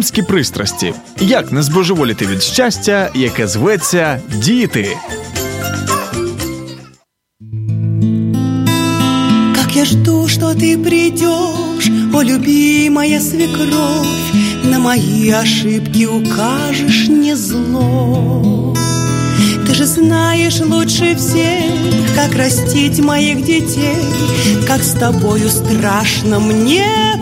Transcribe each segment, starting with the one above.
Мамські пристрасті. Як не збожеволіти від щастя, яке зветься діти. Как я жду, что ты придешь, о любимая свекровь, на мои ошибки укажешь не зло. Ты же знаешь лучше всех, как растить моих детей, как с тобою страшно мне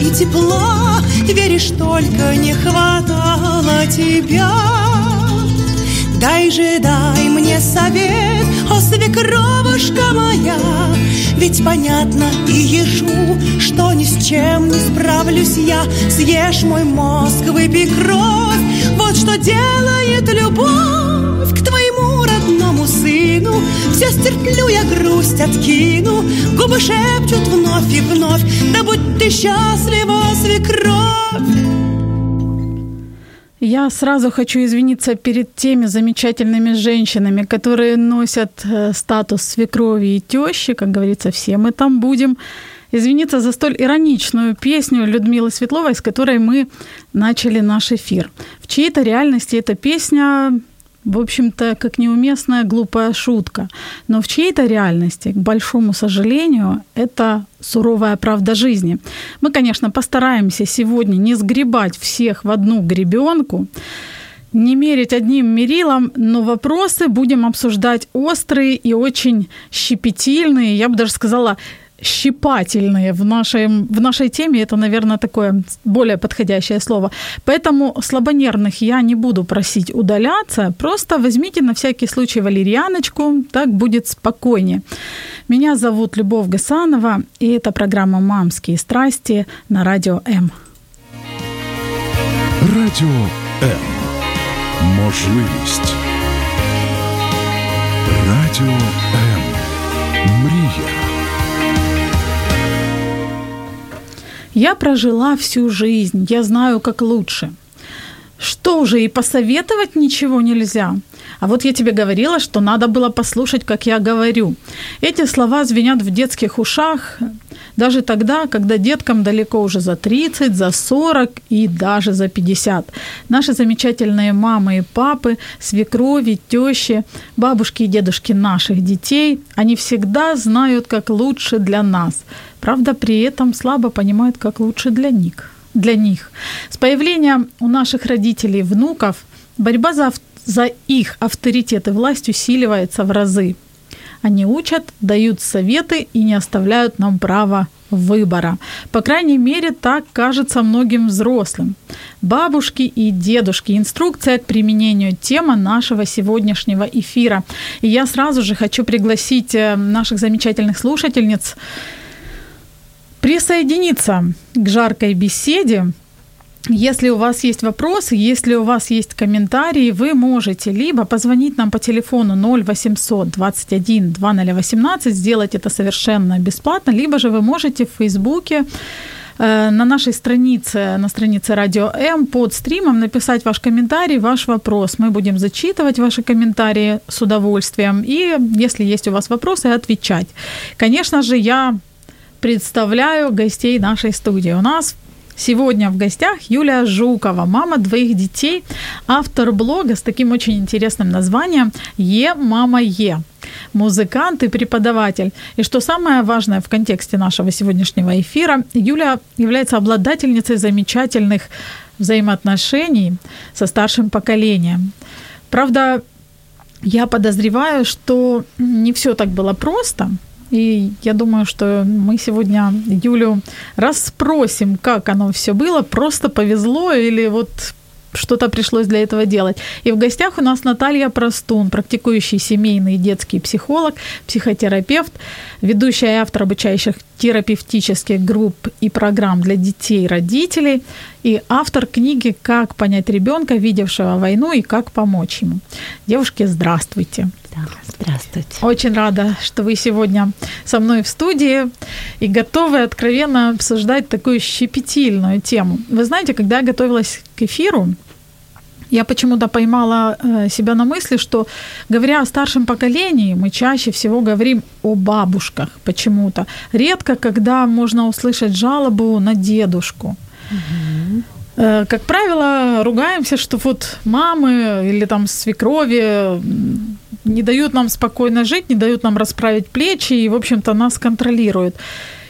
и тепла, веришь, только не хватало тебя. Дай же, дай мне совет, о свекровушка моя, Ведь понятно и ежу, что ни с чем не справлюсь я. Съешь мой мозг, выпей кровь, вот что делает любовь сыну. Все стерплю я грусть откину, губы шепчут вновь и вновь, да будь ты счастлива, свекровь. Я сразу хочу извиниться перед теми замечательными женщинами, которые носят э, статус свекрови и тещи, как говорится, все мы там будем. Извиниться за столь ироничную песню Людмилы Светловой, с которой мы начали наш эфир. В чьей-то реальности эта песня в общем-то, как неуместная глупая шутка. Но в чьей-то реальности, к большому сожалению, это суровая правда жизни. Мы, конечно, постараемся сегодня не сгребать всех в одну гребенку, не мерить одним мерилом, но вопросы будем обсуждать острые и очень щепетильные, я бы даже сказала, щипательные в нашей, в нашей теме. Это, наверное, такое более подходящее слово. Поэтому слабонервных я не буду просить удаляться. Просто возьмите на всякий случай валерьяночку, так будет спокойнее. Меня зовут Любовь Гасанова, и это программа «Мамские страсти» на Радио М. Радіо М. Можливість. Радіо М. Мрія. Я прожила всю жизнь, я знаю, как лучше. Что уже, и посоветовать ничего нельзя? А вот я тебе говорила, что надо было послушать, как я говорю. Эти слова звенят в детских ушах даже тогда, когда деткам далеко уже за 30, за 40 и даже за 50. Наши замечательные мамы и папы, свекрови, тещи, бабушки и дедушки наших детей, они всегда знают, как лучше для нас. Правда, при этом слабо понимают, как лучше для них. Для них. С появлением у наших родителей внуков борьба за, за их авторитет и власть усиливается в разы. Они учат, дают советы и не оставляют нам права выбора. По крайней мере, так кажется многим взрослым. Бабушки и дедушки. Инструкция к применению. Тема нашего сегодняшнего эфира. И я сразу же хочу пригласить э, наших замечательных слушательниц присоединиться к жаркой беседе. Если у вас есть вопросы, если у вас есть комментарии, вы можете либо позвонить нам по телефону 0800 21 2018, сделать это совершенно бесплатно, либо же вы можете в Фейсбуке э, на нашей странице, на странице Радио М под стримом написать ваш комментарий, ваш вопрос. Мы будем зачитывать ваши комментарии с удовольствием. И если есть у вас вопросы, отвечать. Конечно же, я представляю гостей нашей студии. У нас Сегодня в гостях Юлия Жукова, мама двоих детей, автор блога с таким очень интересным названием «Е, мама, Е» музыкант и преподаватель. И что самое важное в контексте нашего сегодняшнего эфира, Юля является обладательницей замечательных взаимоотношений со старшим поколением. Правда, я подозреваю, что не все так было просто. И я думаю, что мы сегодня Юлю расспросим, как оно все было, просто повезло или вот что-то пришлось для этого делать. И в гостях у нас Наталья Простун, практикующий семейный детский психолог, психотерапевт, ведущая и автор обучающих терапевтических групп и программ для детей и родителей, и автор книги «Как понять ребенка, видевшего войну, и как помочь ему». Девушки, здравствуйте. Да, здравствуйте. Очень рада, что вы сегодня со мной в студии и готовы откровенно обсуждать такую щепетильную тему. Вы знаете, когда я готовилась к эфиру, я почему-то поймала э, себя на мысли, что говоря о старшем поколении, мы чаще всего говорим о бабушках почему-то. Редко, когда можно услышать жалобу на дедушку. Угу. Как правило, ругаемся, что вот мамы или там свекрови не дают нам спокойно жить, не дают нам расправить плечи и, в общем-то, нас контролируют.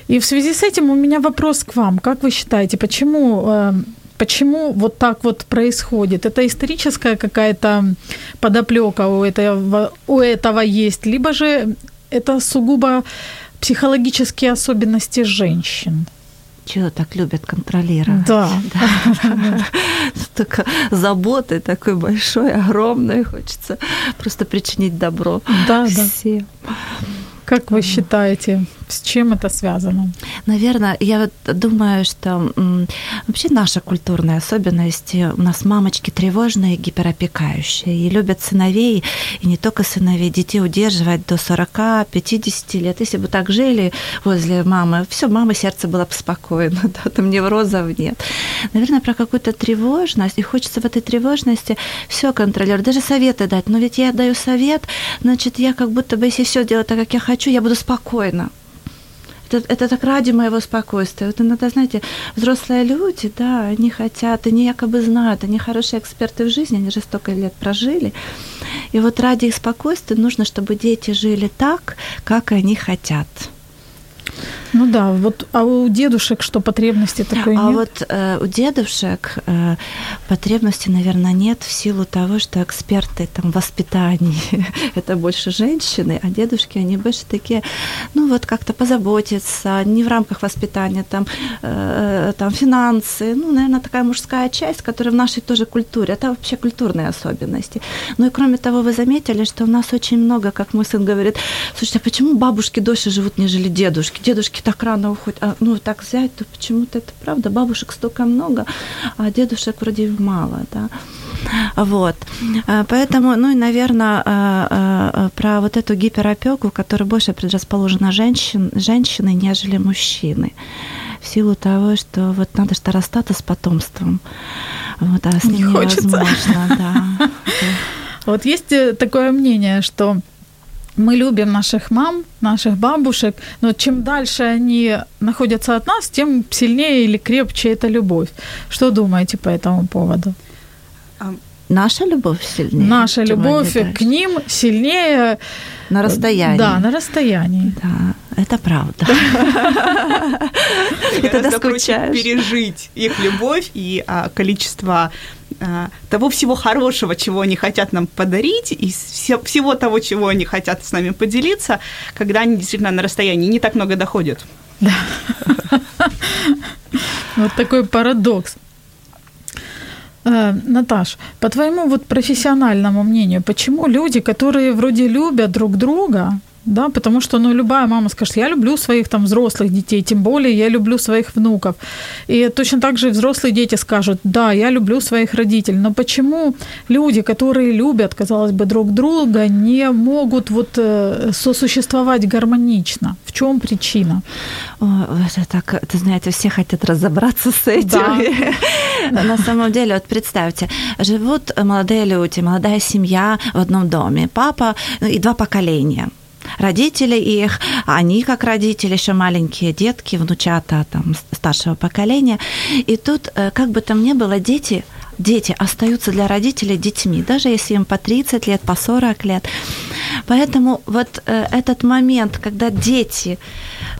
И в связи с этим у меня вопрос к вам. Как вы считаете, почему э, почему вот так вот происходит? Это историческая какая-то подоплека у этого, у этого есть, либо же это сугубо психологические особенности женщин? Чего так любят контролировать? Да. да. Только заботы такой большой, огромной, хочется просто причинить добро да, всем. Да. Как вы считаете, с чем это связано? Наверное, я вот думаю, что вообще наша культурная особенность, у нас мамочки тревожные, гиперопекающие, и любят сыновей, и не только сыновей, детей удерживать до 40-50 лет. Если бы так жили возле мамы, все, мамы сердце было бы спокойно, да, там неврозов нет. Наверное, про какую-то тревожность, и хочется в этой тревожности все контролировать, даже советы дать. Но ведь я даю совет, значит, я как будто бы, если все делать так, как я хочу, я буду спокойна это, это так ради моего спокойствия. Вот иногда, знаете, взрослые люди, да, они хотят, они якобы знают, они хорошие эксперты в жизни, они же столько лет прожили. И вот ради их спокойствия нужно, чтобы дети жили так, как они хотят. Ну да, вот а у дедушек что потребности такой а нет? А вот э, у дедушек э, потребности, наверное, нет в силу того, что эксперты там воспитании это больше женщины, а дедушки они больше такие, ну вот как-то позаботиться, не в рамках воспитания, там, э, там финансы, ну, наверное, такая мужская часть, которая в нашей тоже культуре, это вообще культурные особенности. Ну и кроме того, вы заметили, что у нас очень много, как мой сын говорит, слушайте, а почему бабушки дольше живут, нежели дедушки? Дедушки так рано уходят. А, ну, так взять, то почему-то это правда. Бабушек столько много, а дедушек вроде мало, да. Вот. А, поэтому, ну и, наверное, а, а, про вот эту гиперопеку, которая больше предрасположена женщин, женщины, нежели мужчины в силу того, что вот надо что расстаться с потомством. Вот, а с ним Не невозможно, да. Вот есть э, такое мнение, что мы любим наших мам, наших бабушек, но чем дальше они находятся от нас, тем сильнее или крепче эта любовь. Что думаете по этому поводу? Наша любовь сильнее. Наша любовь к ним сильнее. На расстоянии. Да, на расстоянии. Да, это правда. И тогда скучаешь. пережить их любовь и а, количество а, того всего хорошего, чего они хотят нам подарить, и всего того, чего они хотят с нами поделиться, когда они действительно на расстоянии не так много доходят. Да. Вот такой парадокс. Э, Наташ, по твоему вот профессиональному мнению, почему люди, которые вроде любят друг друга, да, потому что, ну, любая мама скажет, я люблю своих там взрослых детей, тем более я люблю своих внуков. И точно так же взрослые дети скажут, да, я люблю своих родителей. Но почему люди, которые любят, казалось бы, друг друга, не могут вот э, сосуществовать гармонично? В чем причина? О, это так, ты знаете, все хотят разобраться с этим. Да. На самом деле, вот представьте, живут молодые люди, молодая семья в одном доме, папа ну, и два поколения – родители их, они как родители, еще маленькие детки, внучата там старшего поколения. И тут, э, как бы там ни было, дети дети остаются для родителей детьми, даже если им по 30 лет, по 40 лет. Поэтому вот э, этот момент, когда дети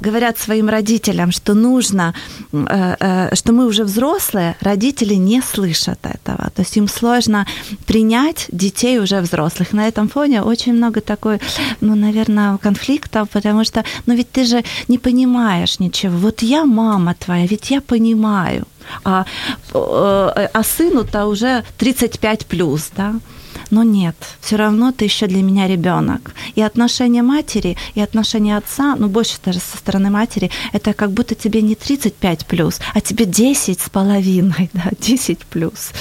говорят своим родителям, что нужно, э, э, что мы уже взрослые, родители не слышат этого. То есть им сложно принять детей уже взрослых. На этом фоне очень много такой, ну, наверное, конфликтов, потому что, ну, ведь ты же не понимаешь ничего. Вот я мама твоя, ведь я понимаю. А, а сыну-то уже 35 плюс, да но нет, все равно ты еще для меня ребенок. И отношения матери, и отношения отца, ну больше даже со стороны матери, это как будто тебе не 35 плюс, а тебе 10 с половиной, да, 10 плюс.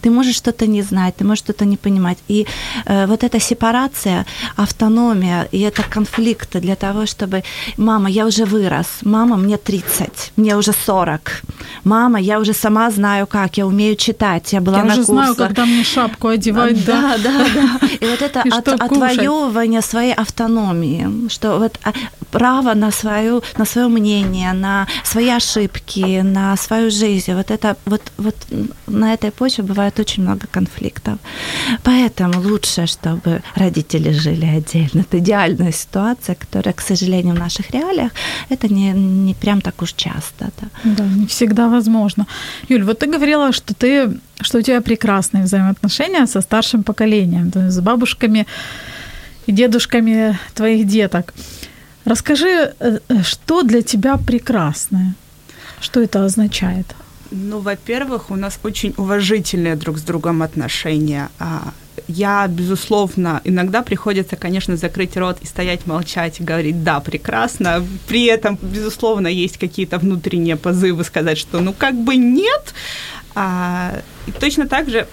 Ты можешь что-то не знать, ты можешь что-то не понимать. И э, вот эта сепарация, автономия и это конфликт для того, чтобы мама, я уже вырос, мама, мне 30, мне уже 40, мама, я уже сама знаю как, я умею читать, я была я на уже курсах. знаю, когда мне шапку одевать, да. Да, да, да. И вот это от, отвоевывание своей автономии, что вот а, право на свою, на свое мнение, на свои ошибки, на свою жизнь, вот это вот, вот на этой почве бывает очень много конфликтов. Поэтому лучше, чтобы родители жили отдельно. Это идеальная ситуация, которая, к сожалению, в наших реалиях это не, не прям так уж часто. Да. Да, не всегда возможно. Юль, вот ты говорила, что ты, что у тебя прекрасные взаимоотношения со старшим поколением, то есть с бабушками и дедушками твоих деток. Расскажи, э, э, что для тебя прекрасное? Что это означает? Ну, во-первых, у нас очень уважительные друг с другом отношения. Я, безусловно, иногда приходится, конечно, закрыть рот и стоять, молчать и говорить, да, прекрасно. При этом, безусловно, есть какие-то внутренние позывы сказать, что ну как бы нет. А, и точно так же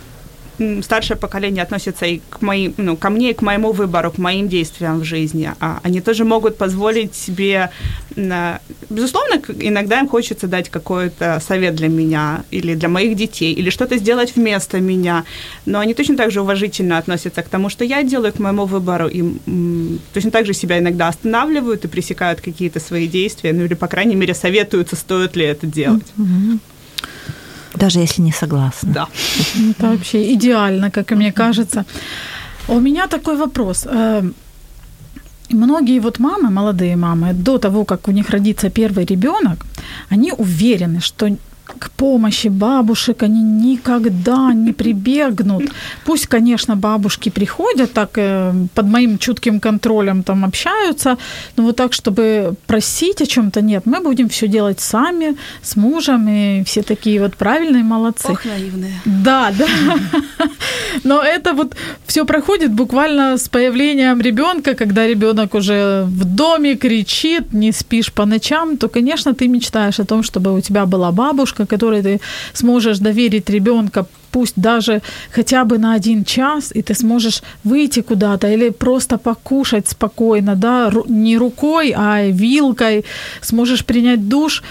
старшее поколение относится и к моим, ну, ко мне, и к моему выбору, к моим действиям в жизни. А они тоже могут позволить себе, безусловно, иногда им хочется дать какой-то совет для меня или для моих детей, или что-то сделать вместо меня, но они точно так же уважительно относятся к тому, что я делаю, к моему выбору, и точно так же себя иногда останавливают и пресекают какие-то свои действия, ну или, по крайней мере, советуются, стоит ли это делать. Даже если не согласна. Да. Это вообще идеально, как и мне кажется. У меня такой вопрос. Э, Многие вот мамы, молодые мамы, до того, как у них родится первый ребенок, они уверены, что к помощи бабушек они никогда не прибегнут. Пусть, конечно, бабушки приходят так э, под моим чутким контролем там общаются, но вот так, чтобы просить о чем-то, нет, мы будем все делать сами, с мужем, и все такие вот правильные, молодцы. Ох, наивные. Да, да. Но это вот все проходит буквально с появлением ребенка, когда ребенок уже в доме кричит, не спишь по ночам, то, конечно, ты мечтаешь о том, чтобы у тебя была бабушка, которой ты сможешь доверить ребенка, пусть даже хотя бы на один час, и ты сможешь выйти куда-то или просто покушать спокойно, да, не рукой, а вилкой, сможешь принять душ.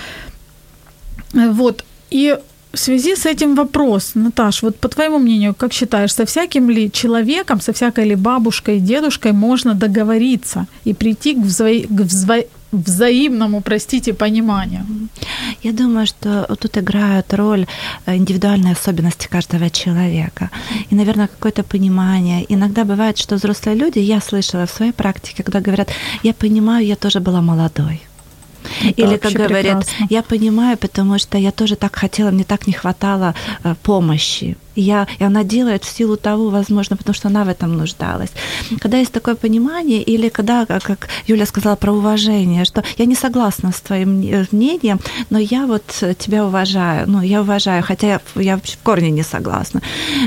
Вот. И в связи с этим вопрос, Наташ, вот по твоему мнению, как считаешь, со всяким ли человеком, со всякой ли бабушкой, дедушкой можно договориться и прийти к, вза- к вза- взаимному, простите, пониманию? Я думаю, что тут играют роль э, индивидуальные особенности каждого человека. И, наверное, какое-то понимание. Иногда бывает, что взрослые люди, я слышала в своей практике, когда говорят, я понимаю, я тоже была молодой. Это Или как говорят, прекрасно. я понимаю, потому что я тоже так хотела, мне так не хватало э, помощи. Я, и она делает в силу того, возможно, потому что она в этом нуждалась. Когда есть такое понимание, или когда, как Юля сказала про уважение, что я не согласна с твоим э, мнением, но я вот э, тебя уважаю, ну, я уважаю, хотя я, я в корне не согласна.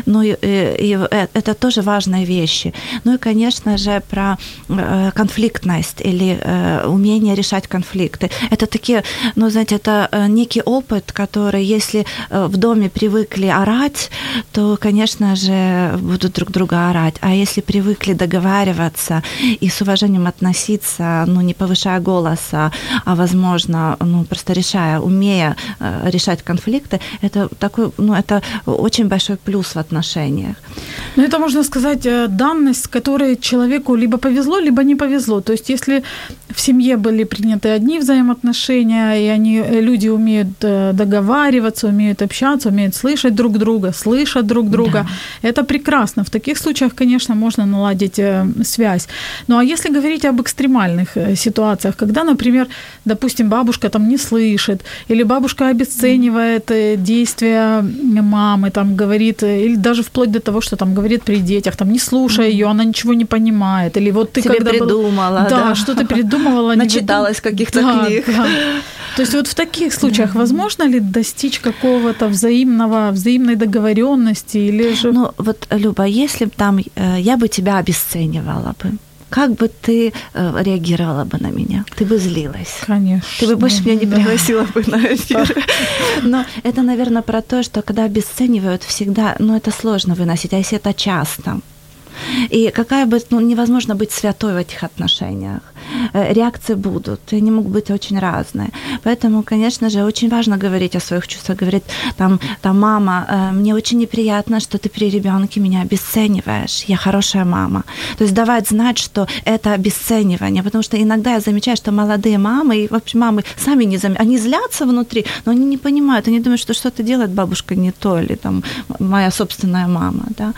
Ну, и, и- и э- это тоже важные вещи. Ну и, конечно же, про э, конфликтность или э, умение решать конфликты. Это такие, ну, знаете, это э, некий опыт, который, если э, в доме привыкли орать, то, конечно же, будут друг друга орать. А если привыкли договариваться и с уважением относиться, ну, не повышая голоса, а, возможно, ну, просто решая, умея э, решать конфликты, это такой, ну, это очень большой плюс в отношениях. Ну, это, можно сказать, э, данность, которой человеку либо повезло, либо не повезло. То есть, если в семье были приняты одни взаимоотношения, и они, э, люди умеют договариваться, умеют общаться, умеют слышать друг друга, слышат друг друга. Да. Это прекрасно. В таких случаях, конечно, можно наладить э, связь. Ну а если говорить об экстремальных ситуациях, когда, например, допустим, бабушка там не слышит, или бабушка обесценивает действия мамы, там говорит, или даже вплоть до того, что там говорит при детях, там не слушай ее, она ничего не понимает, или вот ты Себе когда придумала, был... да, да, что ты придумывала, начиталась каких-то да, книг. Да. То есть вот в таких случаях возможно ли достичь какого-то взаимного, взаимной договоренности или же... Ну вот, Люба, если бы там э, я бы тебя обесценивала бы, как бы ты э, реагировала бы на меня? Ты бы злилась. Конечно. Ты бы больше меня не да. пригласила бы на эфир. Но это, наверное, про то, что когда обесценивают всегда, ну, это сложно выносить, а если это часто? И какая бы, ну, невозможно быть святой в этих отношениях. Э, реакции будут, и они могут быть очень разные. Поэтому, конечно же, очень важно говорить о своих чувствах, говорить там, там мама, э, мне очень неприятно, что ты при ребенке меня обесцениваешь, я хорошая мама. То есть давать знать, что это обесценивание, потому что иногда я замечаю, что молодые мамы, и вообще мамы сами не замечают, они злятся внутри, но они не понимают, они думают, что что-то делает бабушка не то, или там моя собственная мама, да.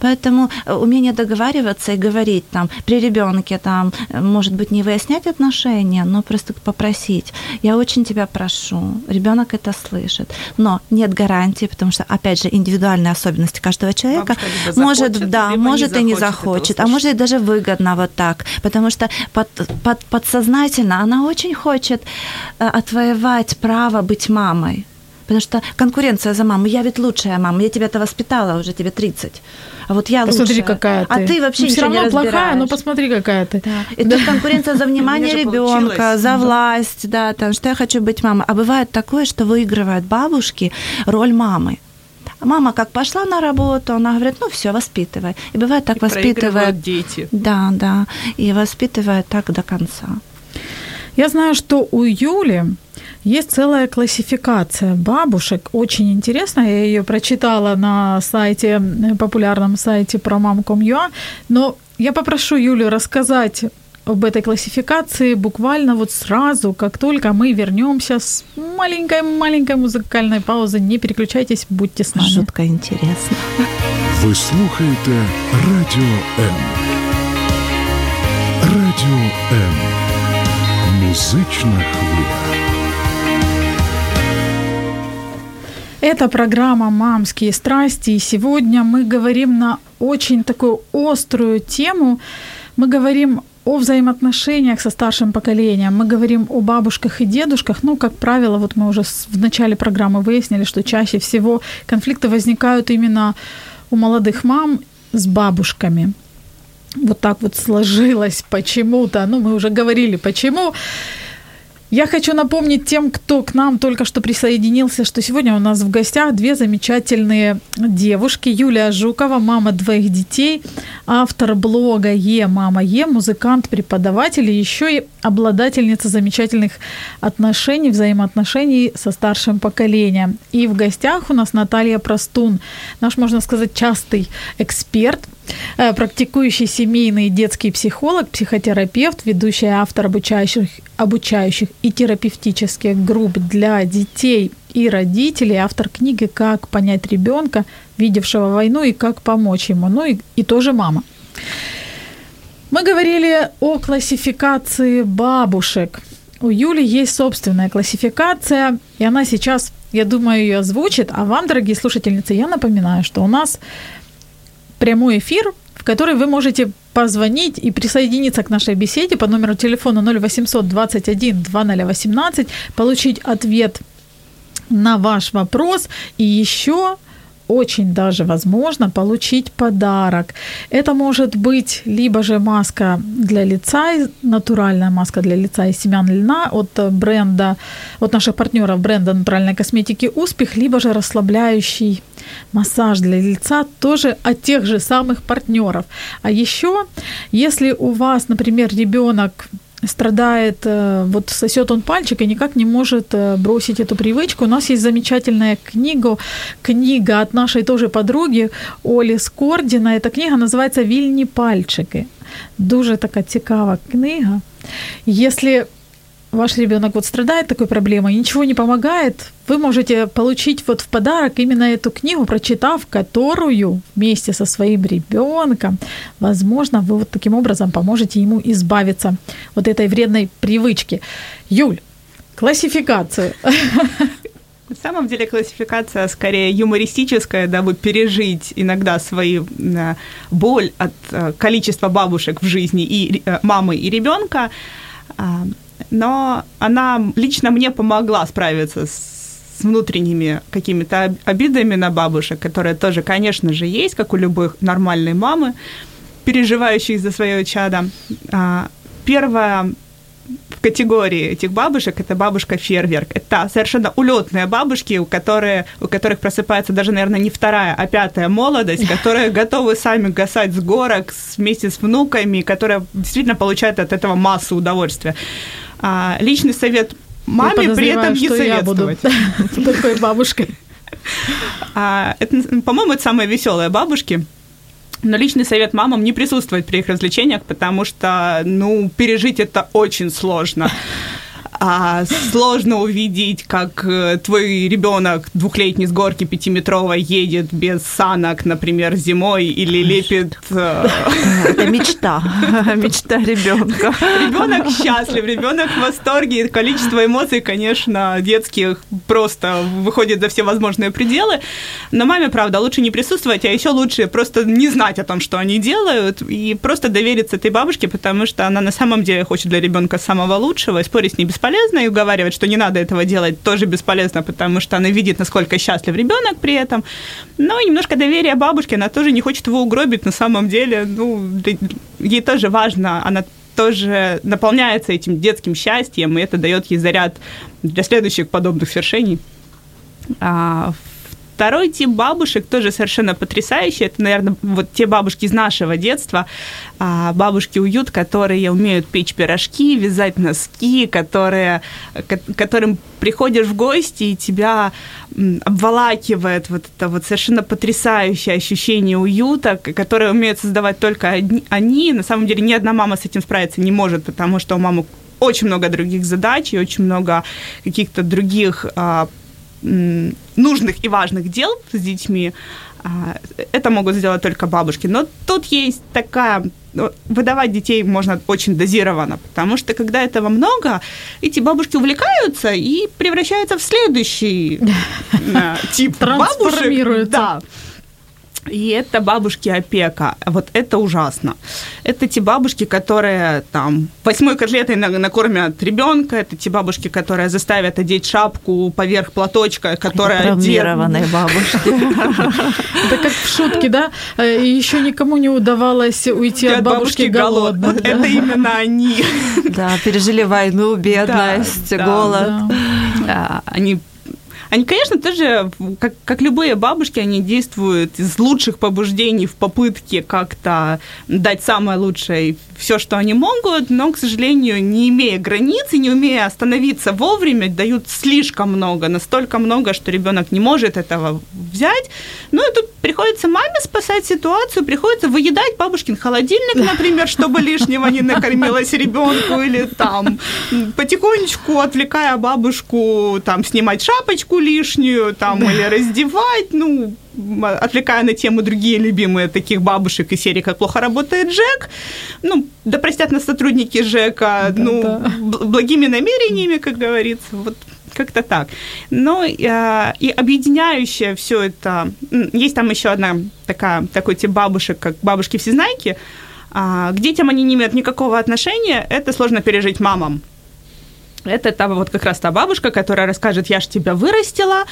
Поэтому умение договариваться и говорить там при ребенке там, может быть, не выяснять отношения, но просто попросить. Я очень тебя прошу. Ребенок это слышит. Но нет гарантии, потому что, опять же, индивидуальные особенности каждого человека. может, захочет, да, может и не захочет, а может и даже выгодно вот так. Потому что под, под, подсознательно она очень хочет э, отвоевать право быть мамой. Потому что конкуренция за маму. Я ведь лучшая мама. Я тебя-то воспитала уже, тебе 30 а вот я посмотри, лучшая. какая ты. А ты вообще ну, все равно не плохая, но посмотри, какая ты. Да. И тут конкуренция за внимание ребенка, за власть, да, там, что я хочу быть мамой. А бывает такое, что выигрывают бабушки роль мамы. Мама как пошла на работу, она говорит, ну все, воспитывай. И бывает так и воспитывает. дети. Да, да. И воспитывает так до конца. Я знаю, что у Юли есть целая классификация бабушек, очень интересная. Я ее прочитала на сайте, популярном сайте про мам.com.ua. Но я попрошу Юлю рассказать об этой классификации буквально вот сразу, как только мы вернемся с маленькой-маленькой музыкальной паузы. Не переключайтесь, будьте с нами. Жутко интересно. Вы слухаєте Радіо М. Радіо М. Музична хвиля. Это программа «Мамские страсти», и сегодня мы говорим на очень такую острую тему. Мы говорим о взаимоотношениях со старшим поколением. Мы говорим о бабушках и дедушках. Ну, как правило, вот мы уже в начале программы выяснили, что чаще всего конфликты возникают именно у молодых мам с бабушками. Вот так вот сложилось почему-то. Ну, мы уже говорили, почему. Я хочу напомнить тем, кто к нам только что присоединился, что сегодня у нас в гостях две замечательные девушки. Юлия Жукова, мама двоих детей, автор блога «Е, мама Е», музыкант, преподаватель и еще и обладательница замечательных отношений, взаимоотношений со старшим поколением. И в гостях у нас Наталья Простун, наш, можно сказать, частый эксперт – Э, практикующий семейный и детский психолог, психотерапевт, ведущий автор обучающих, обучающих и терапевтических групп для детей и родителей, автор книги «Как понять ребенка, видевшего войну, и как помочь ему», ну и, и тоже мама. Мы говорили о классификации бабушек. У Юли есть собственная классификация, и она сейчас, я думаю, ее озвучит. А вам, дорогие слушательницы, я напоминаю, что у нас прямой эфир, в который вы можете позвонить и присоединиться к нашей беседе по номеру телефона 0800 21 2018, получить ответ на ваш вопрос и еще очень даже возможно получить подарок. Это может быть либо же маска для лица, натуральная маска для лица из семян льна от бренда, от наших партнеров бренда натуральной косметики «Успех», либо же расслабляющий массаж для лица тоже от тех же самых партнеров. А еще, если у вас, например, ребенок страдает, э, вот сосет он пальчик и никак не может э, бросить эту привычку. У нас есть замечательная книга, книга от нашей тоже подруги Оли Скордина. Эта книга называется «Вильні пальчики». Дуже така цікава книга. Если ваш ребенок вот страдает такой проблемой, ничего не помогает, вы можете получить вот в подарок именно эту книгу, прочитав которую вместе со своим ребенком, возможно, вы вот таким образом поможете ему избавиться вот этой вредной привычки. Юль, классификацию. На самом деле классификация скорее юмористическая, дабы пережить иногда свою э, боль от э, количества бабушек в жизни и э, мамы и ребенка. Но она лично мне помогла справиться с с внутренними какими-то обидами на бабушек, которые тоже, конечно же, есть, как у любой нормальной мамы, переживающей за свое чадо. А, первое в категории этих бабушек это бабушка фейерверк. Это совершенно улетные бабушки, у, которые, у которых просыпается даже, наверное, не вторая, а пятая молодость, которые готовы сами гасать с горок вместе с внуками, которые действительно получают от этого массу удовольствия. А, личный совет маме при этом не советовать. Такой бабушкой. А, это, по-моему, это самые веселые бабушки. Но личный совет мамам не присутствовать при их развлечениях, потому что, ну, пережить это очень сложно а сложно увидеть, как э, твой ребенок двухлетний с горки пятиметровой едет без санок, например, зимой или лепит... Э, Это мечта, мечта ребенка. Ребенок счастлив, ребенок в восторге. Количество эмоций, конечно, детских просто выходит за все возможные пределы. Но маме, правда, лучше не присутствовать, а еще лучше просто не знать о том, что они делают, и просто довериться этой бабушке, потому что она на самом деле хочет для ребенка самого лучшего, и спорить с ней бесполезно бесполезно, и уговаривать, что не надо этого делать, тоже бесполезно, потому что она видит, насколько счастлив ребенок при этом. Но немножко доверия бабушке, она тоже не хочет его угробить на самом деле. Ну, ей тоже важно, она тоже наполняется этим детским счастьем, и это дает ей заряд для следующих подобных свершений. А, Второй тип бабушек тоже совершенно потрясающий. Это, наверное, вот те бабушки из нашего детства, а, бабушки уют, которые умеют печь пирожки, вязать носки, которые, которым приходишь в гости, и тебя обволакивает вот это вот совершенно потрясающее ощущение уюта, которое умеют создавать только они. На самом деле ни одна мама с этим справиться не может, потому что у мамы очень много других задач и очень много каких-то других а, нужных и важных дел с детьми, а, это могут сделать только бабушки. Но тут есть такая... Ну, выдавать детей можно очень дозированно, потому что когда этого много, эти бабушки увлекаются и превращаются в следующий э, тип бабушек. Да. И это бабушки опека. Вот это ужасно. Это те бабушки, которые там восьмой котлетой накормят ребенка. Это те бабушки, которые заставят одеть шапку поверх платочка, которая Травмированные бабушки. Это как в шутке, да? Э, Еще никому не удавалось уйти от бабушки голодной. Это именно они. Да, пережили войну, бедность, голод. Они они, конечно, тоже, как, как любые бабушки, они действуют из лучших побуждений в попытке как-то дать самое лучшее все, что они могут, но, к сожалению, не имея границ и не умея остановиться вовремя, дают слишком много, настолько много, что ребенок не может этого взять. Ну и тут приходится маме спасать ситуацию, приходится выедать бабушкин холодильник, например, чтобы лишнего не накормилось ребенку, или там потихонечку отвлекая бабушку, там, снимать шапочку лишнюю, там, или раздевать, ну, отвлекая на тему другие любимые таких бабушек из серии «Как плохо работает Джек». Ну, да простят нас сотрудники Жека, да, ну, да. благими намерениями, как говорится, вот как-то так. Но э, и объединяющее все это... Есть там еще одна такая, такой тип бабушек, как бабушки-всезнайки, а, к детям они не имеют никакого отношения, это сложно пережить мамам. Это та, вот как раз та бабушка, которая расскажет, я же тебя вырастила.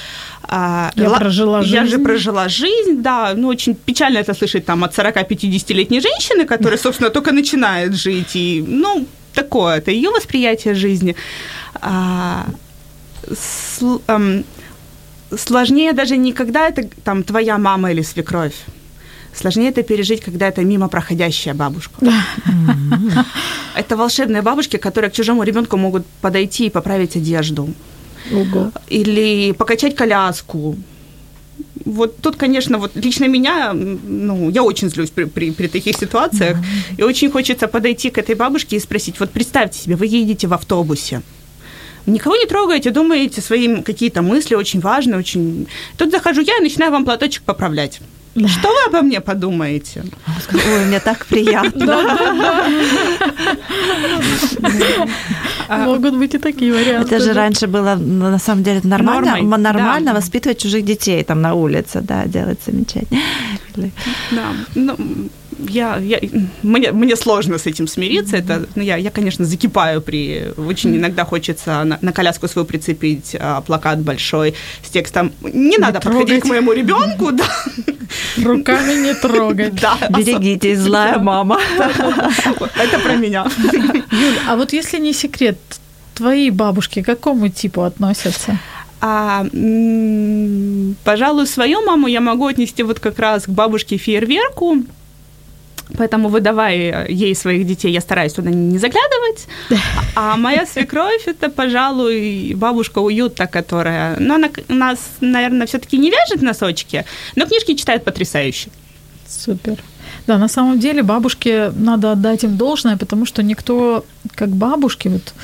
А, я ла- прожила жизнь. Я же прожила жизнь, да. Ну, очень печально это слышать там от 40-50-летней женщины, которая, собственно, только начинает жить. И, ну, такое, это ее восприятие жизни. А, с, эм, сложнее даже не когда это там твоя мама или свекровь. Сложнее это пережить, когда это мимо проходящая бабушка. Это волшебные бабушки, которые к чужому ребенку могут подойти и поправить одежду. Ого. Или покачать коляску. Вот тут, конечно, вот лично меня, ну, я очень злюсь при, при, при таких ситуациях, и очень хочется подойти к этой бабушке и спросить, вот представьте себе, вы едете в автобусе, никого не трогаете, думаете свои какие-то мысли очень важные, очень... Тут захожу я и начинаю вам платочек поправлять. Что вы обо мне подумаете? Ой, мне так приятно. Могут быть и такие варианты. Это же да. раньше было, ну, на самом деле, нормально, нормально да. воспитывать чужих детей там на улице, да, делать замечательно. Или- Да, ну, я, я, мне, мне сложно с этим смириться. Это, ну, я, я, конечно, закипаю при... Очень иногда хочется на, на коляску свою прицепить а, плакат большой с текстом «Не надо подходить трогать. к моему ребенку», да. Руками не трогать. Да, Берегитесь, злая мама. это про меня. Юль, а вот если не секрет, твои бабушки к какому типу относятся? А, м, пожалуй, свою маму я могу отнести вот как раз к бабушке фейерверку. Поэтому, выдавая ей своих детей, я стараюсь туда не заглядывать. А моя свекровь – это, пожалуй, бабушка уюта, которая... Ну, она нас, наверное, все-таки не вяжет носочки, но книжки читает потрясающе. Супер. Да, на самом деле бабушке надо отдать им должное, потому что никто, как бабушки, вот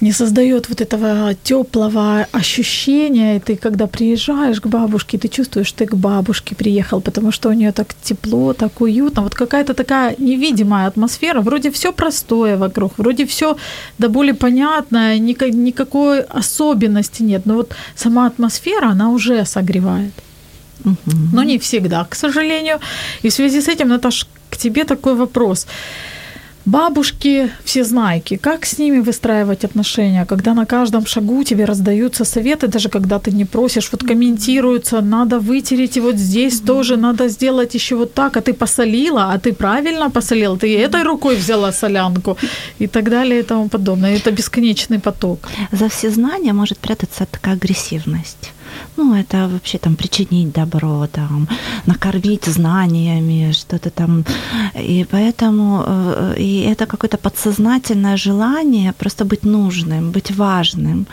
не создает вот этого теплого ощущения. И ты, когда приезжаешь к бабушке, ты чувствуешь, что ты к бабушке приехал, потому что у нее так тепло, так уютно. Вот какая-то такая невидимая атмосфера. Вроде все простое вокруг, вроде все до боли понятное, ника- никакой особенности нет. Но вот сама атмосфера, она уже согревает но не всегда, к сожалению. И в связи с этим, Наташ, к тебе такой вопрос. Бабушки всезнайки, как с ними выстраивать отношения, когда на каждом шагу тебе раздаются советы, даже когда ты не просишь, вот комментируются, надо вытереть и вот здесь тоже надо сделать еще вот так, а ты посолила, а ты правильно посолила, ты этой рукой взяла солянку и так далее и тому подобное. Это бесконечный поток. За всезнание может прятаться такая агрессивность. Ну, это вообще там причинить добро, там, накормить знаниями, что-то там. И поэтому э, и это какое-то подсознательное желание просто быть нужным, быть важным.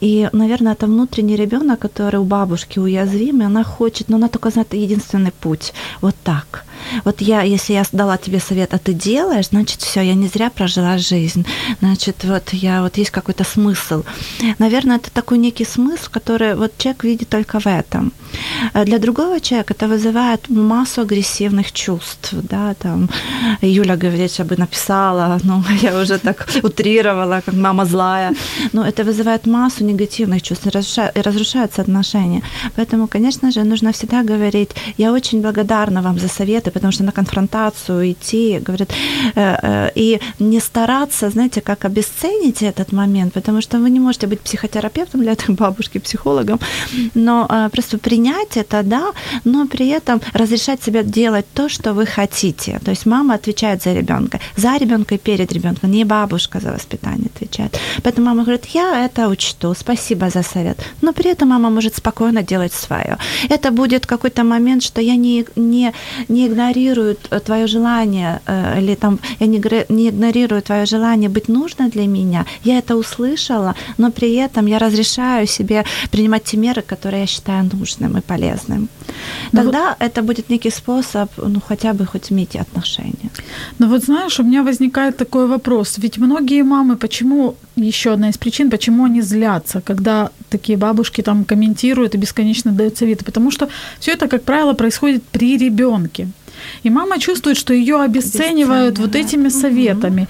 И, наверное, это внутренний ребенок, который у бабушки уязвимый, она хочет, но она только знает единственный путь. Вот так. Вот я, если я дала тебе совет, а ты делаешь, значит, все, я не зря прожила жизнь. Значит, вот я, вот есть какой-то смысл. Наверное, это такой некий смысл, который вот человек видит только в этом. А Для другого человека это вызывает массу агрессивных чувств, да, там Юля говорит, чтобы написала, ну, я уже так утрировала, как мама злая, но это вызывает массу негативных чувств, и разруша- и разрушаются отношения. Поэтому, конечно же, нужно всегда говорить, я очень благодарна вам за советы, потому что на конфронтацию идти, говорит, э, э, и не стараться, знаете, как обесценить этот момент, потому что вы не можете быть психотерапевтом для этой бабушки, психологом, но э, просто принять это, да, но при этом разрешать себе делать то, что вы хотите. То есть мама отвечает за ребенка, за ребенка и перед ребенком, не бабушка за воспитание отвечает. Поэтому мама говорит, я это учту, спасибо за совет. Но при этом мама может спокойно делать свое. Это будет какой-то момент, что я не, не, не игнорирую твое желание, э, или там я не, не игнорирую твое желание быть нужной для меня. Я это услышала, но при этом я разрешаю себе принимать те меры, которые я считаю нужным и полезным. Ну Тогда это будет некий способ, ну, хотя бы хоть иметь отношения. Но вот знаешь, у меня возникает такой вопрос. Ведь многие мамы, почему, еще одна из причин, почему они злятся, когда такие бабушки там комментируют и бесконечно дают советы? Потому что все это, как правило, происходит при ребенке. И мама чувствует, что ее обесценивают вот этими советами.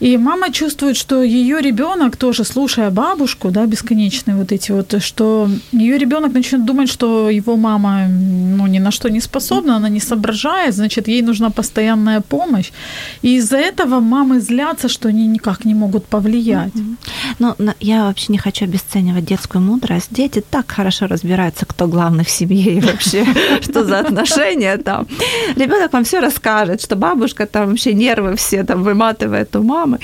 И мама чувствует, что ее ребенок тоже, слушая бабушку, да, бесконечные вот эти вот, что ее ребенок начнет думать, что его мама ну, ни на что не способна, она не соображает, значит, ей нужна постоянная помощь. И из-за этого мамы злятся, что они никак не могут повлиять. Ну, я вообще не хочу обесценивать детскую мудрость. Дети так хорошо разбираются, кто главный в семье и вообще, что за отношения там. Ребенок вам все расскажет, что бабушка там вообще нервы все там выматывает у мамы.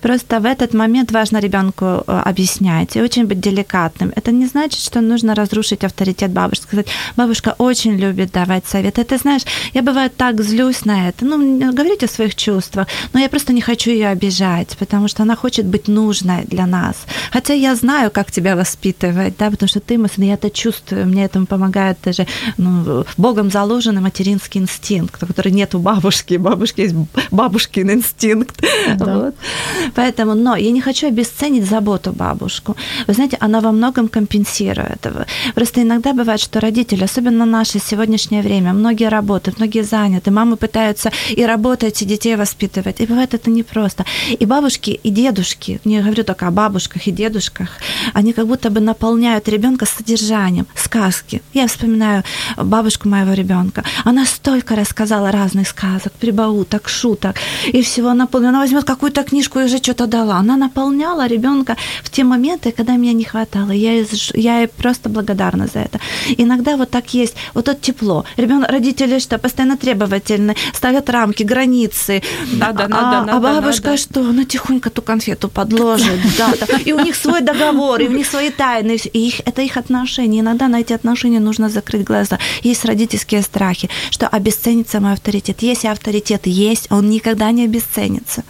Просто в этот момент важно ребенку э, объяснять и очень быть деликатным. Это не значит, что нужно разрушить авторитет бабушки, сказать, бабушка очень любит давать советы. Ты знаешь, я бывает так злюсь на это. Ну, говорите о своих чувствах, но я просто не хочу ее обижать, потому что она хочет быть нужной для нас. Хотя я знаю, как тебя воспитывать, да, потому что ты сын, я это чувствую, мне этому помогает даже ну, Богом заложенный материнский инстинкт, который нет у бабушки, бабушки есть бабушкин инстинкт. Да. Вот. Поэтому, но я не хочу обесценить заботу бабушку. Вы знаете, она во многом компенсирует. Просто иногда бывает, что родители, особенно наше сегодняшнее время, многие работают, многие заняты, мамы пытаются и работать, и детей воспитывать. И бывает это непросто. И бабушки, и дедушки, не говорю только о бабушках и дедушках, они как будто бы наполняют ребенка содержанием, сказки. Я вспоминаю бабушку моего ребенка. Она столько рассказала разных сказок, прибауток, шуток и всего наполнила. Она возьмет какую-то книжку уже что-то дала. Она наполняла ребенка в те моменты, когда меня не хватало. Я, я ей просто благодарна за это. Иногда вот так есть, вот это тепло. Ребенок, родители что, постоянно требовательны, ставят рамки, границы. Надо, а, надо, а, надо. А бабушка надо. что? Она тихонько ту конфету подложит. Да. И у них свой договор, и у них свои тайны. И их, это их отношения. Иногда на эти отношения нужно закрыть глаза. Есть родительские страхи, что обесценится мой авторитет. Если авторитет есть, он никогда не обесценится.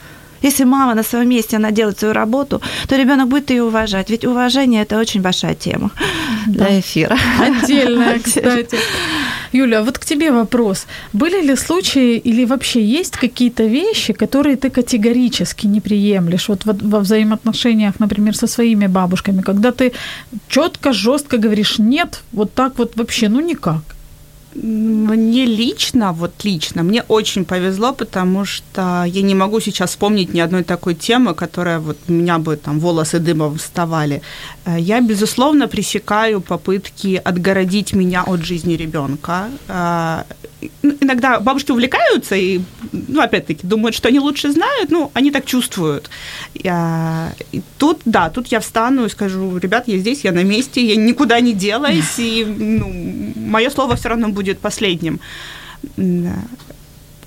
Если мама на своем месте, она делает свою работу, то ребенок будет ее уважать. Ведь уважение это очень большая тема да. для эфира. Отдельная, кстати. Юля, вот к тебе вопрос. Были ли случаи или вообще есть какие-то вещи, которые ты категорически не приемлешь вот во, во взаимоотношениях, например, со своими бабушками, когда ты четко, жестко говоришь нет, вот так вот вообще, ну никак? Мне лично, вот лично, мне очень повезло, потому что я не могу сейчас вспомнить ни одной такой темы, которая вот у меня бы там волосы дымом вставали. Э, я, безусловно, пресекаю попытки отгородить меня от жизни ребенка. Иногда бабушки увлекаются и, ну, опять-таки, думают, что они лучше знают, ну, они так чувствуют. Я, и тут, да, тут я встану и скажу, ребят, я здесь, я на месте, я никуда не делаюсь, и ну, мое слово все равно будет последним.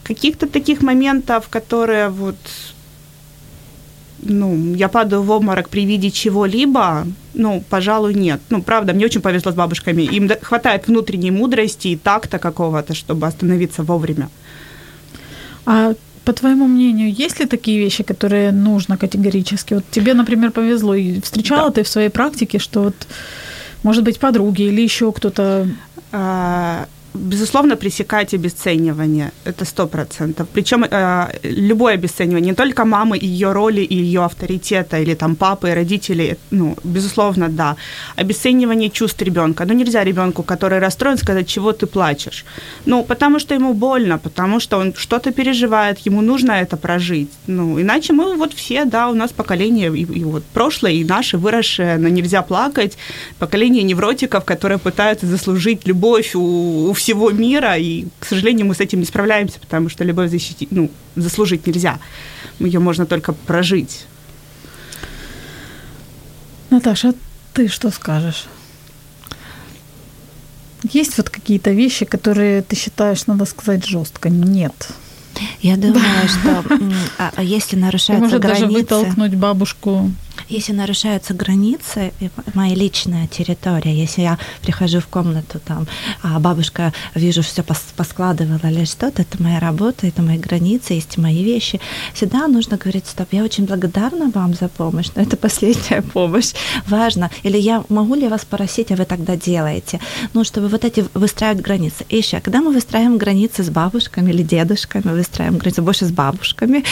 Каких-то таких моментов, которые вот ну, я падаю в обморок при виде чего-либо, ну, пожалуй, нет. Ну, правда, мне очень повезло с бабушками. Им хватает внутренней мудрости и такта какого-то, чтобы остановиться вовремя. А по твоему мнению, есть ли такие вещи, которые нужно категорически? Вот тебе, например, повезло, и встречала да. ты в своей практике, что вот, может быть, подруги или еще кто-то... А, безусловно, пресекать обесценивание. Это сто процентов. Причем э, любое обесценивание, не только мамы и ее роли, и ее авторитета, или там папы и родителей, ну, безусловно, да. Обесценивание чувств ребенка. Ну, нельзя ребенку, который расстроен, сказать, чего ты плачешь. Ну, потому что ему больно, потому что он что-то переживает, ему нужно это прожить. Ну, иначе мы вот все, да, у нас поколение, и, и вот прошлое, и наши, выросшие, но нельзя плакать, поколение невротиков, которые пытаются заслужить любовь у, у всего мира, и, к сожалению, мы с этим не справляемся, потому что любовь защитить, ну, заслужить нельзя. Ее можно только прожить. Наташа, ты что скажешь? Есть вот какие-то вещи, которые ты считаешь, надо сказать жестко? Нет. Я думаю, что а, а если нарушаются Может границы... даже вытолкнуть бабушку если нарушаются границы, моя личная территория, если я прихожу в комнату, там, а бабушка, вижу, все поскладывала или что-то, это моя работа, это мои границы, есть мои вещи, всегда нужно говорить, стоп, я очень благодарна вам за помощь, но это последняя помощь, важно. Или я могу ли вас просить, а вы тогда делаете? Ну, чтобы вот эти выстраивать границы. И еще, когда мы выстраиваем границы с бабушками или дедушками, выстраиваем границы больше с бабушками,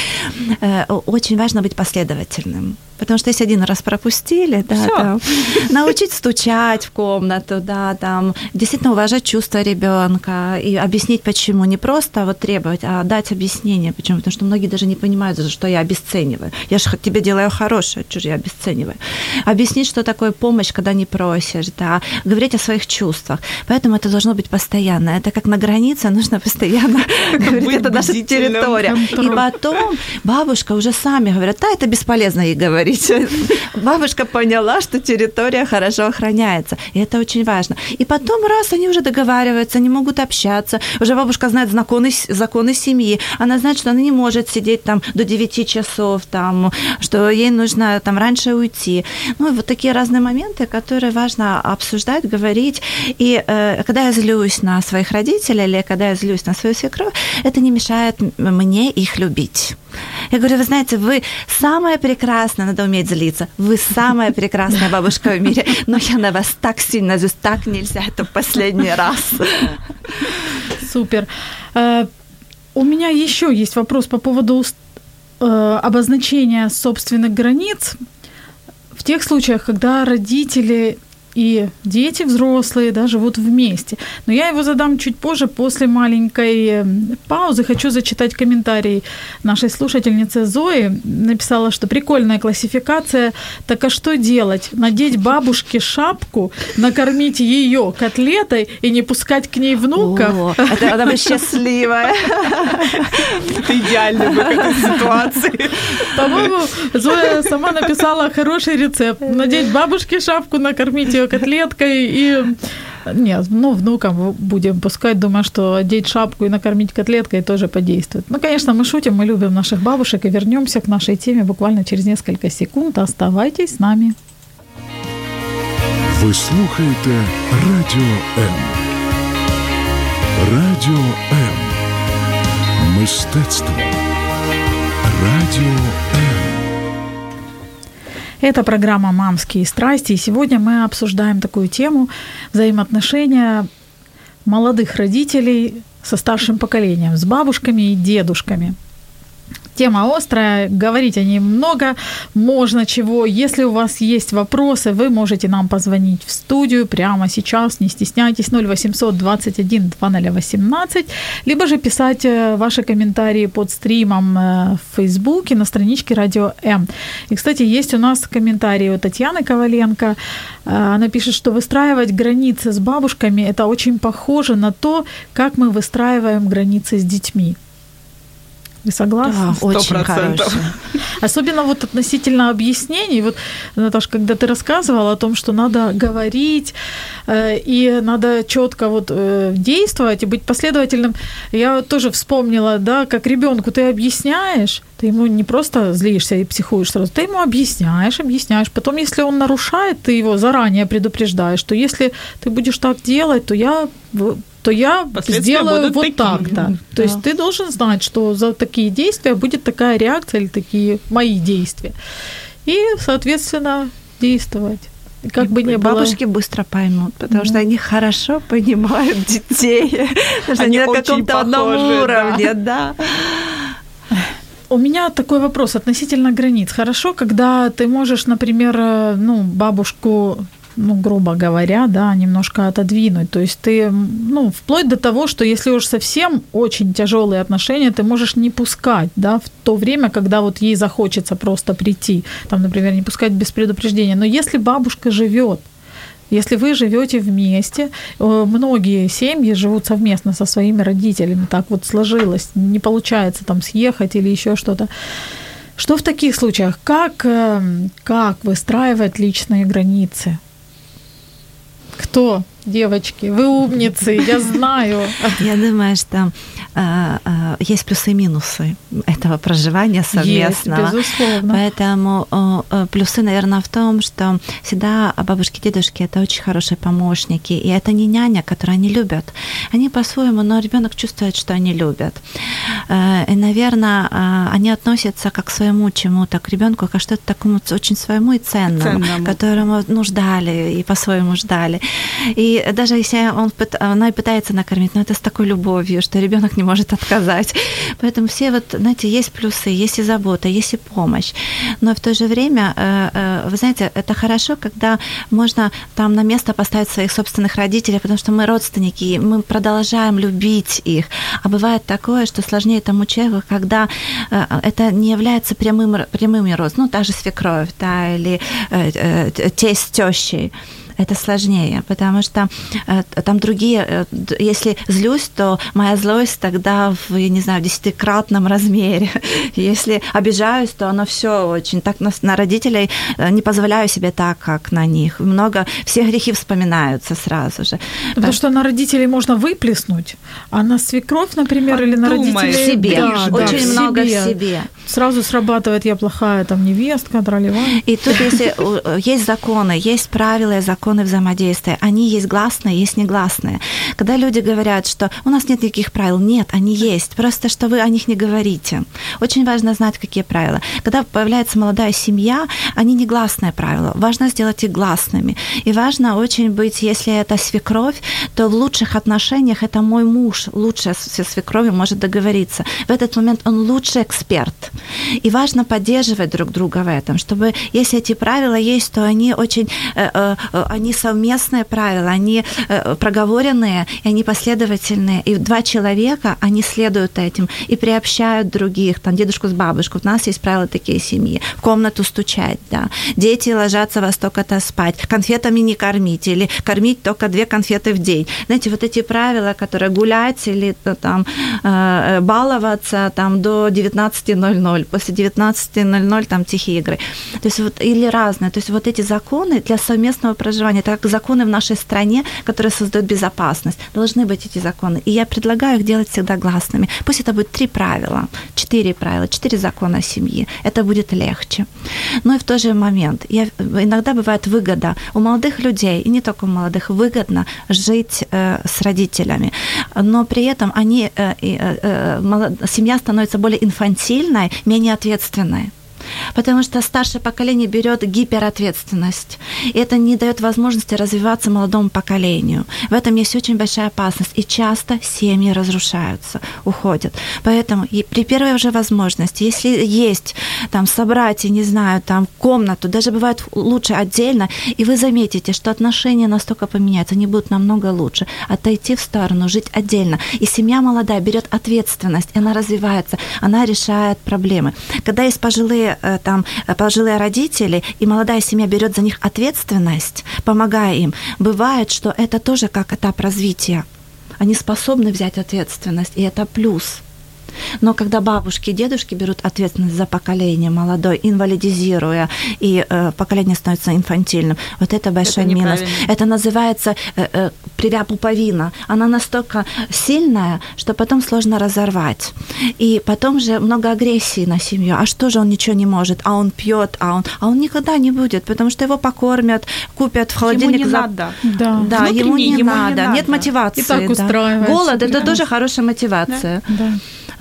э, очень важно быть последовательным. Потому что если один раз пропустили, да, там, научить стучать в комнату, да, там, действительно уважать чувства ребенка и объяснить, почему. Не просто вот требовать, а дать объяснение, почему. Потому что многие даже не понимают, за что я обесцениваю. Я же тебе делаю хорошее, что же я обесцениваю. Объяснить, что такое помощь, когда не просишь, да, говорить о своих чувствах. Поэтому это должно быть постоянно. Это как на границе, нужно постоянно говорить, это наша территория. И потом бабушка уже сами говорят, да, это бесполезно ей говорить говорить. Бабушка поняла, что территория хорошо охраняется. И это очень важно. И потом, раз, они уже договариваются, они могут общаться. Уже бабушка знает законы, законы семьи. Она знает, что она не может сидеть там до 9 часов, там, что ей нужно там раньше уйти. Ну, вот такие разные моменты, которые важно обсуждать, говорить. И э, когда я злюсь на своих родителей или когда я злюсь на свою свекровь, это не мешает мне их любить. Я говорю, вы знаете, вы самая прекрасная, надо уметь злиться. Вы самая прекрасная бабушка в мире, но я на вас так сильно злюсь, так нельзя, это последний раз. Супер. Э, у меня еще есть вопрос по поводу э, обозначения собственных границ в тех случаях, когда родители и дети взрослые да, живут вместе. Но я его задам чуть позже, после маленькой э, паузы. Хочу зачитать комментарий нашей слушательницы Зои. Написала, что прикольная классификация. Так а что делать? Надеть бабушке шапку, накормить ее котлетой и не пускать к ней внуков? О, это она бы счастливая. Это идеальный выход из ситуации. По-моему, Зоя сама написала хороший рецепт. Надеть бабушке шапку, накормить ее котлеткой и нет, ну, внукам будем пускать. Думаю, что одеть шапку и накормить котлеткой тоже подействует. Ну, конечно, мы шутим, мы любим наших бабушек и вернемся к нашей теме буквально через несколько секунд. Оставайтесь с нами. Ви слухаєте Радіо М. Радіо М. Мистецтво. Радіо М. Это программа «Мамские страсти», и сегодня мы обсуждаем такую тему взаимоотношения молодых родителей со старшим поколением, с бабушками и дедушками – Тема острая, говорить о ней много, можно чего. Если у вас есть вопросы, вы можете нам позвонить в студию прямо сейчас, не стесняйтесь, 0800 21 2018, либо же писать э, ваши комментарии под стримом э, в Фейсбуке на страничке Радио М. И, кстати, есть у нас комментарий у Татьяны Коваленко. Э, она пишет, что выстраивать границы с бабушками – это очень похоже на то, как мы выстраиваем границы с детьми. Вы согласны? Да, очень хорошая. Особенно вот относительно объяснений. Вот, Наташа, когда ты рассказывала о том, что надо говорить э, и надо четко вот э, действовать и быть последовательным, я тоже вспомнила, да, как ребенку ты объясняешь, ты ему не просто злишься и психуешь сразу, ты ему объясняешь, объясняешь. Потом, если он нарушает, ты его заранее предупреждаешь, что если ты будешь так делать, то я то я сделаю вот так-то. Да. То есть ты должен знать, что за такие действия будет такая реакция или такие мои действия. И, соответственно, действовать. Как бы не было. Бабушки быстро поймут, потому mm что они хорошо понимают детей. Они на каком-то одном уровне, да. У меня такой вопрос относительно границ. Хорошо, когда ты можешь, например, э, ну, бабушку ну, грубо говоря, да, немножко отодвинуть. То есть ты, ну, вплоть до того, что если уж совсем очень тяжелые отношения, ты можешь не пускать, да, в то время, когда вот ей захочется просто прийти, там, например, не пускать без предупреждения. Но если бабушка живет, если вы живете вместе, э, многие семьи живут совместно со своими родителями, так вот сложилось, не получается там съехать или еще что-то. Что в таких случаях? Как, э, как выстраивать личные границы? Кто? Девочки, вы умницы, я знаю. Я думаю, что э, э, есть плюсы и минусы этого проживания совместного. Есть, безусловно. Поэтому э, плюсы, наверное, в том, что всегда бабушки, дедушки это очень хорошие помощники, и это не няня, которую они любят. Они по-своему, но ребенок чувствует, что они любят. И, наверное, они относятся как к своему чему-то, к ребенку, как что-то такому очень своему и ценному, ценному. которому ну, ждали и по-своему ждали. И и даже если он, она пытается накормить, но это с такой любовью, что ребенок не может отказать. Поэтому все вот, знаете, есть плюсы, есть и забота, есть и помощь. Но в то же время, э, э, вы знаете, это хорошо, когда можно там на место поставить своих собственных родителей, потому что мы родственники, и мы продолжаем любить их. А бывает такое, что сложнее тому человеку, когда э, это не является прямым, прямыми родственниками, ну, та же свекровь, да, или тесть тещей это сложнее, потому что э, там другие, э, если злюсь, то моя злость тогда в, я не знаю, десятикратном размере. Если обижаюсь, то оно все очень так на, на родителей э, не позволяю себе так, как на них. Много, все грехи вспоминаются сразу же. Потому что на родителей можно выплеснуть, а на свекровь, например, или на родителей... в себе, Да, да, очень в много себе. в себе. Сразу срабатывает «я плохая там невестка», дролева. И тут, если есть законы, есть правила и законы взаимодействия, они есть гласные, есть негласные. Когда люди говорят, что у нас нет никаких правил, нет, они есть, просто что вы о них не говорите. Очень важно знать, какие правила. Когда появляется молодая семья, они негласные правила, важно сделать их гласными. И важно очень быть, если это свекровь, то в лучших отношениях это мой муж лучше со свекровью может договориться. В этот момент он лучший эксперт. И важно поддерживать друг друга в этом, чтобы если эти правила есть, то они очень, э, э, э, они совместные правила, они э, проговоренные, и они последовательные. И два человека, они следуют этим и приобщают других, там, дедушку с бабушку. У нас есть правила такие семьи. В комнату стучать, да. Дети ложатся во столько-то спать. Конфетами не кормить или кормить только две конфеты в день. Знаете, вот эти правила, которые гулять или э, там э, баловаться там до 19.00, после 19.00 там тихие игры. То есть вот или разные. То есть вот эти законы для совместного проживания, это как законы в нашей стране, которые создают безопасность. Должны быть эти законы. И я предлагаю их делать всегда гласными. Пусть это будет три правила, четыре правила, четыре закона семьи. Это будет легче. Но и в тот же момент, я, иногда бывает выгода у молодых людей, и не только у молодых, выгодно жить э, с родителями. Но при этом они, э, э, э, семья становится более инфантильной, менее ответственной. Потому что старшее поколение берет гиперответственность. И это не дает возможности развиваться молодому поколению. В этом есть очень большая опасность. И часто семьи разрушаются, уходят. Поэтому и при первой уже возможности, если есть там собрать, не знаю, там комнату, даже бывает лучше отдельно, и вы заметите, что отношения настолько поменяются, они будут намного лучше. Отойти в сторону, жить отдельно. И семья молодая берет ответственность, и она развивается, она решает проблемы. Когда есть пожилые там э, пожилые родители, и молодая семья берет за них ответственность, помогая им, бывает, что это тоже как этап развития. Они способны взять ответственность, и это плюс. Но когда бабушки и дедушки берут ответственность за поколение молодое, инвалидизируя, и э, поколение становится инфантильным, вот это большой Это минус. Это называется э, э, привя пуповина. Она настолько сильная, что потом сложно разорвать. И потом же много агрессии на семью. А что же он ничего не может? А он пьет, а он, а он никогда не будет, потому что его покормят, купят в холодильник. Ему не за- надо. Да. Да, ему не, ему не надо. надо. нет мотивации. И так да. устраивается, Голод это да. тоже хорошая мотивация. Да.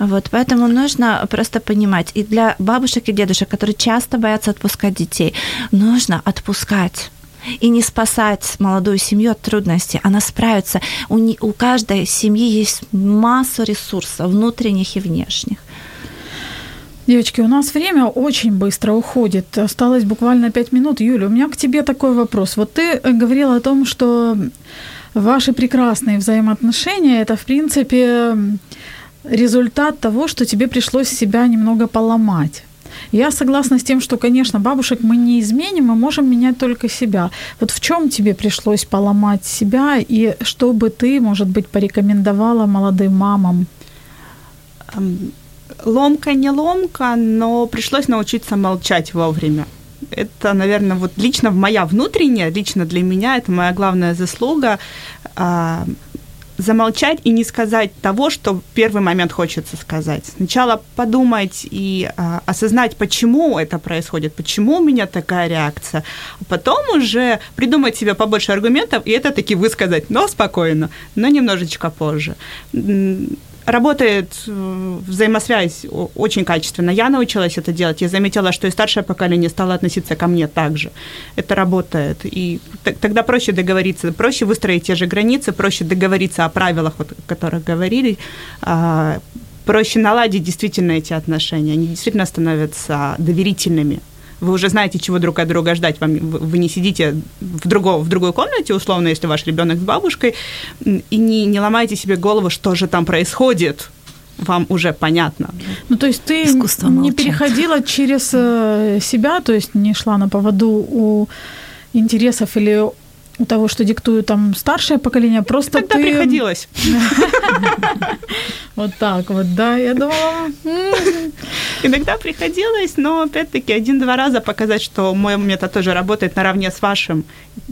Вот, поэтому нужно просто понимать. И для бабушек и дедушек, которые часто боятся отпускать детей, нужно отпускать и не спасать молодую семью от трудностей. Она справится. У, не- у каждой семьи есть массу ресурсов, внутренних и внешних. Девочки, у нас время очень быстро уходит. Осталось буквально пять минут. Юля, у меня к тебе такой вопрос. Вот ты э, говорила о том, что ваши прекрасные взаимоотношения это, в принципе, результат того, что тебе пришлось себя немного поломать. Я согласна с тем, что, конечно, бабушек мы не изменим, мы можем менять только себя. Вот в чем тебе пришлось поломать себя, и что бы ты, может быть, порекомендовала молодым мамам? Ам, Ломка не ломка, но пришлось научиться молчать вовремя. Это, наверное, вот лично моя внутренняя, лично для меня, это моя главная заслуга. Замолчать и не сказать того, что в первый момент хочется сказать. Сначала подумать и а, осознать, почему это происходит, почему у меня такая реакция, а потом уже придумать себе побольше аргументов и это таки высказать, но спокойно, но немножечко позже. Работает э, взаимосвязь очень качественно. Я научилась это делать. Я заметила, что и старшее поколение стало относиться ко мне так же. Это работает. И тогда проще договориться, проще выстроить те же границы, проще договориться о правилах, вот, о которых говорили, а, проще наладить действительно эти отношения. Они действительно становятся доверительными. Вы уже знаете, чего друг от друга ждать. Вам, вы не сидите в, другого, в другой комнате, условно, если ваш ребенок с бабушкой, и не, не ломаете себе голову, что же там происходит. Вам уже понятно. Ну, то есть ты Искусство не молчать. переходила через э, себя, то есть не шла на поводу у интересов или того, что диктует там старшее поколение, просто Тогда ты... приходилось. Вот так вот, да, я думала... Иногда приходилось, но опять-таки один-два раза показать, что мой метод тоже работает наравне с вашим.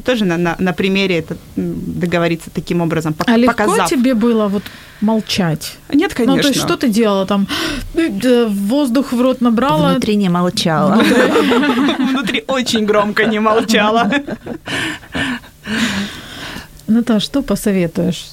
Тоже на, на, на примере это договориться таким образом, пок- А легко показав. тебе было вот молчать? Нет, конечно. Ну, то есть что ты делала там? Э, Воздух в рот набрала? Внутри не молчала. Внутри очень громко не молчала. Наташ, что посоветуешь?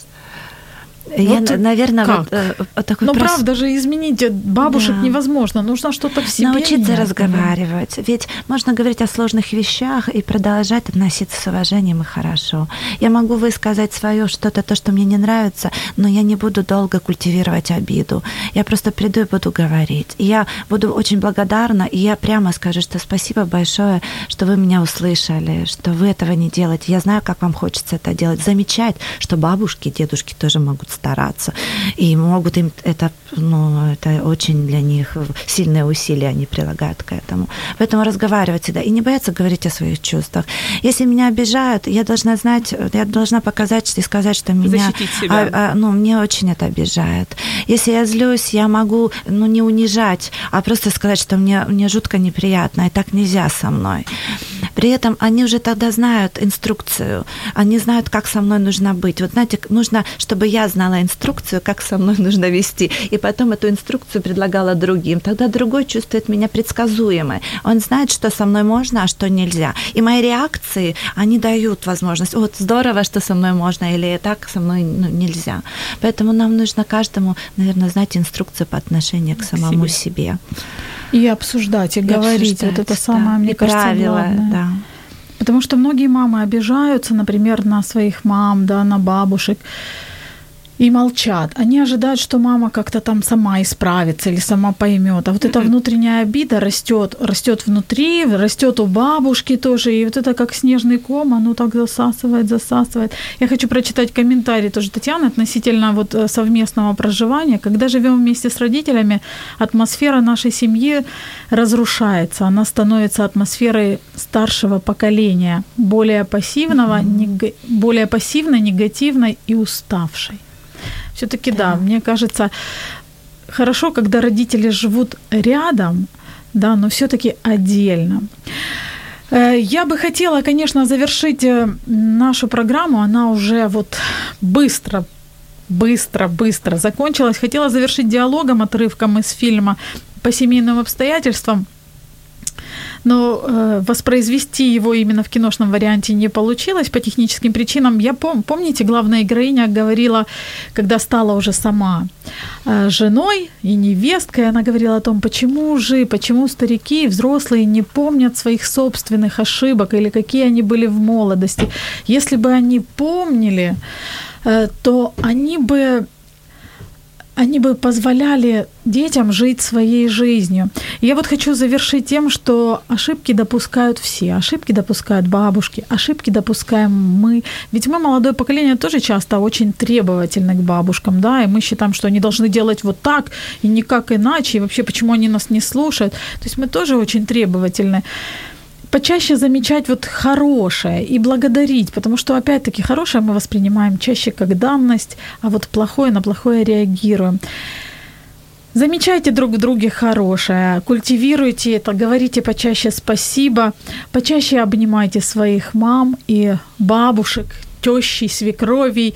Я, Вот наверное, как? вот э, такой Ну, прос- правда же, изменить бабушек Да. невозможно. Нужно что-то в себе Научиться менять. разговаривать. Ведь можно говорить о сложных вещах и продолжать относиться с уважением и хорошо. Я могу высказать свое что-то, то, что мне не нравится, но я не буду долго культивировать обиду. Я просто приду и буду говорить. И я буду очень благодарна, и я прямо скажу, что спасибо большое, что вы меня услышали, что вы этого не делаете. Я знаю, как вам хочется это делать. Замечать, что бабушки, дедушки тоже могут стараться. И могут им это, ну, это очень для них сильные усилия они прилагают к этому. Поэтому разговаривать всегда. И не бояться говорить о своих чувствах. Если меня обижают, я должна знать, я должна показать и сказать, что меня... А, а, ну, мне очень это обижает. Если я злюсь, я могу, ну, не унижать, а просто сказать, что мне, мне жутко неприятно, и так нельзя со мной. При этом они уже тогда знают инструкцию, они знают, как со мной нужно быть. Вот знаете, нужно, чтобы я знала инструкцию, как со мной нужно вести, и потом эту инструкцию предлагала другим. Тогда другой чувствует меня предсказуемой. Он знает, что со мной можно, а что нельзя. И мои реакции, они дают возможность. Вот здорово, что со мной можно, или так со мной ну, нельзя. Поэтому нам нужно каждому, наверное, знать инструкцию по отношению к самому себе. И обсуждать, и, И говорить. Вот обсуждать, это самое, да. мне и кажется, правила, главное. да. Потому что многие мамы обижаются, например, на своих мам, да, на бабушек и молчат. Они ожидают, что мама как-то там сама исправится или сама поймет. А вот эта внутренняя обида растет, растет внутри, растет у бабушки тоже. И вот это как снежный ком, оно так засасывает, засасывает. Я хочу прочитать комментарий тоже Татьяны относительно вот э, совместного проживания. Когда живем вместе с родителями, атмосфера нашей семьи разрушается. Она становится атмосферой старшего поколения, более пассивного, нега- более пассивной, негативной и уставшей. Все-таки да. мне кажется, хорошо, когда родители живут рядом, да, но все-таки отдельно. Э, Я бы хотела, конечно, завершить э, нашу программу. Она уже вот быстро, быстро, быстро закончилась. Хотела завершить диалогом, отрывком из фильма по семейным обстоятельствам. Но э, воспроизвести его именно в киношном варианте не получилось по техническим причинам. Я пом- помните, главная героиня говорила, когда стала уже сама э, женой и невесткой, она говорила о том, почему же, почему старики, взрослые не помнят своих собственных ошибок или какие они были в молодости. Если бы они помнили, э, то они бы они бы позволяли детям жить своей жизнью. Я вот хочу завершить тем, что ошибки допускают все. Ошибки допускают бабушки, ошибки допускаем мы. Ведь мы, молодое поколение, тоже часто очень требовательны к бабушкам, да, и мы считаем, что они должны делать вот так и никак иначе, и вообще почему они нас не слушают. То есть мы тоже очень требовательны почаще замечать вот хорошее и благодарить, потому что, опять-таки, хорошее мы воспринимаем чаще как данность, а вот плохое на плохое реагируем. Замечайте друг в друге хорошее, культивируйте это, говорите почаще спасибо, почаще обнимайте своих мам и бабушек, тещи, свекровей,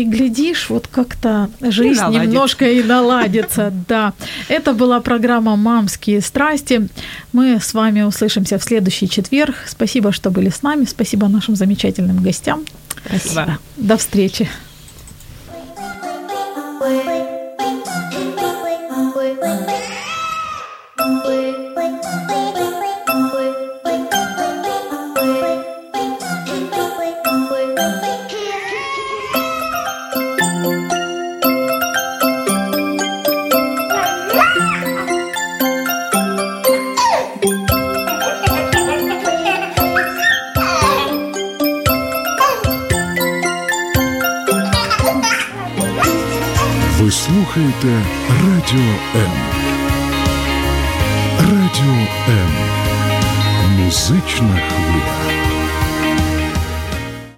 и глядишь, вот как-то жизнь наладится. немножко и наладится, да. Это была программа «Мамские страсти». Мы с вами услышимся в следующий четверг. Спасибо, что были с нами. Спасибо нашим замечательным гостям. Спасибо. До встречи. Ви слухаєте Радіо М. Радіо М. Музична хвиля.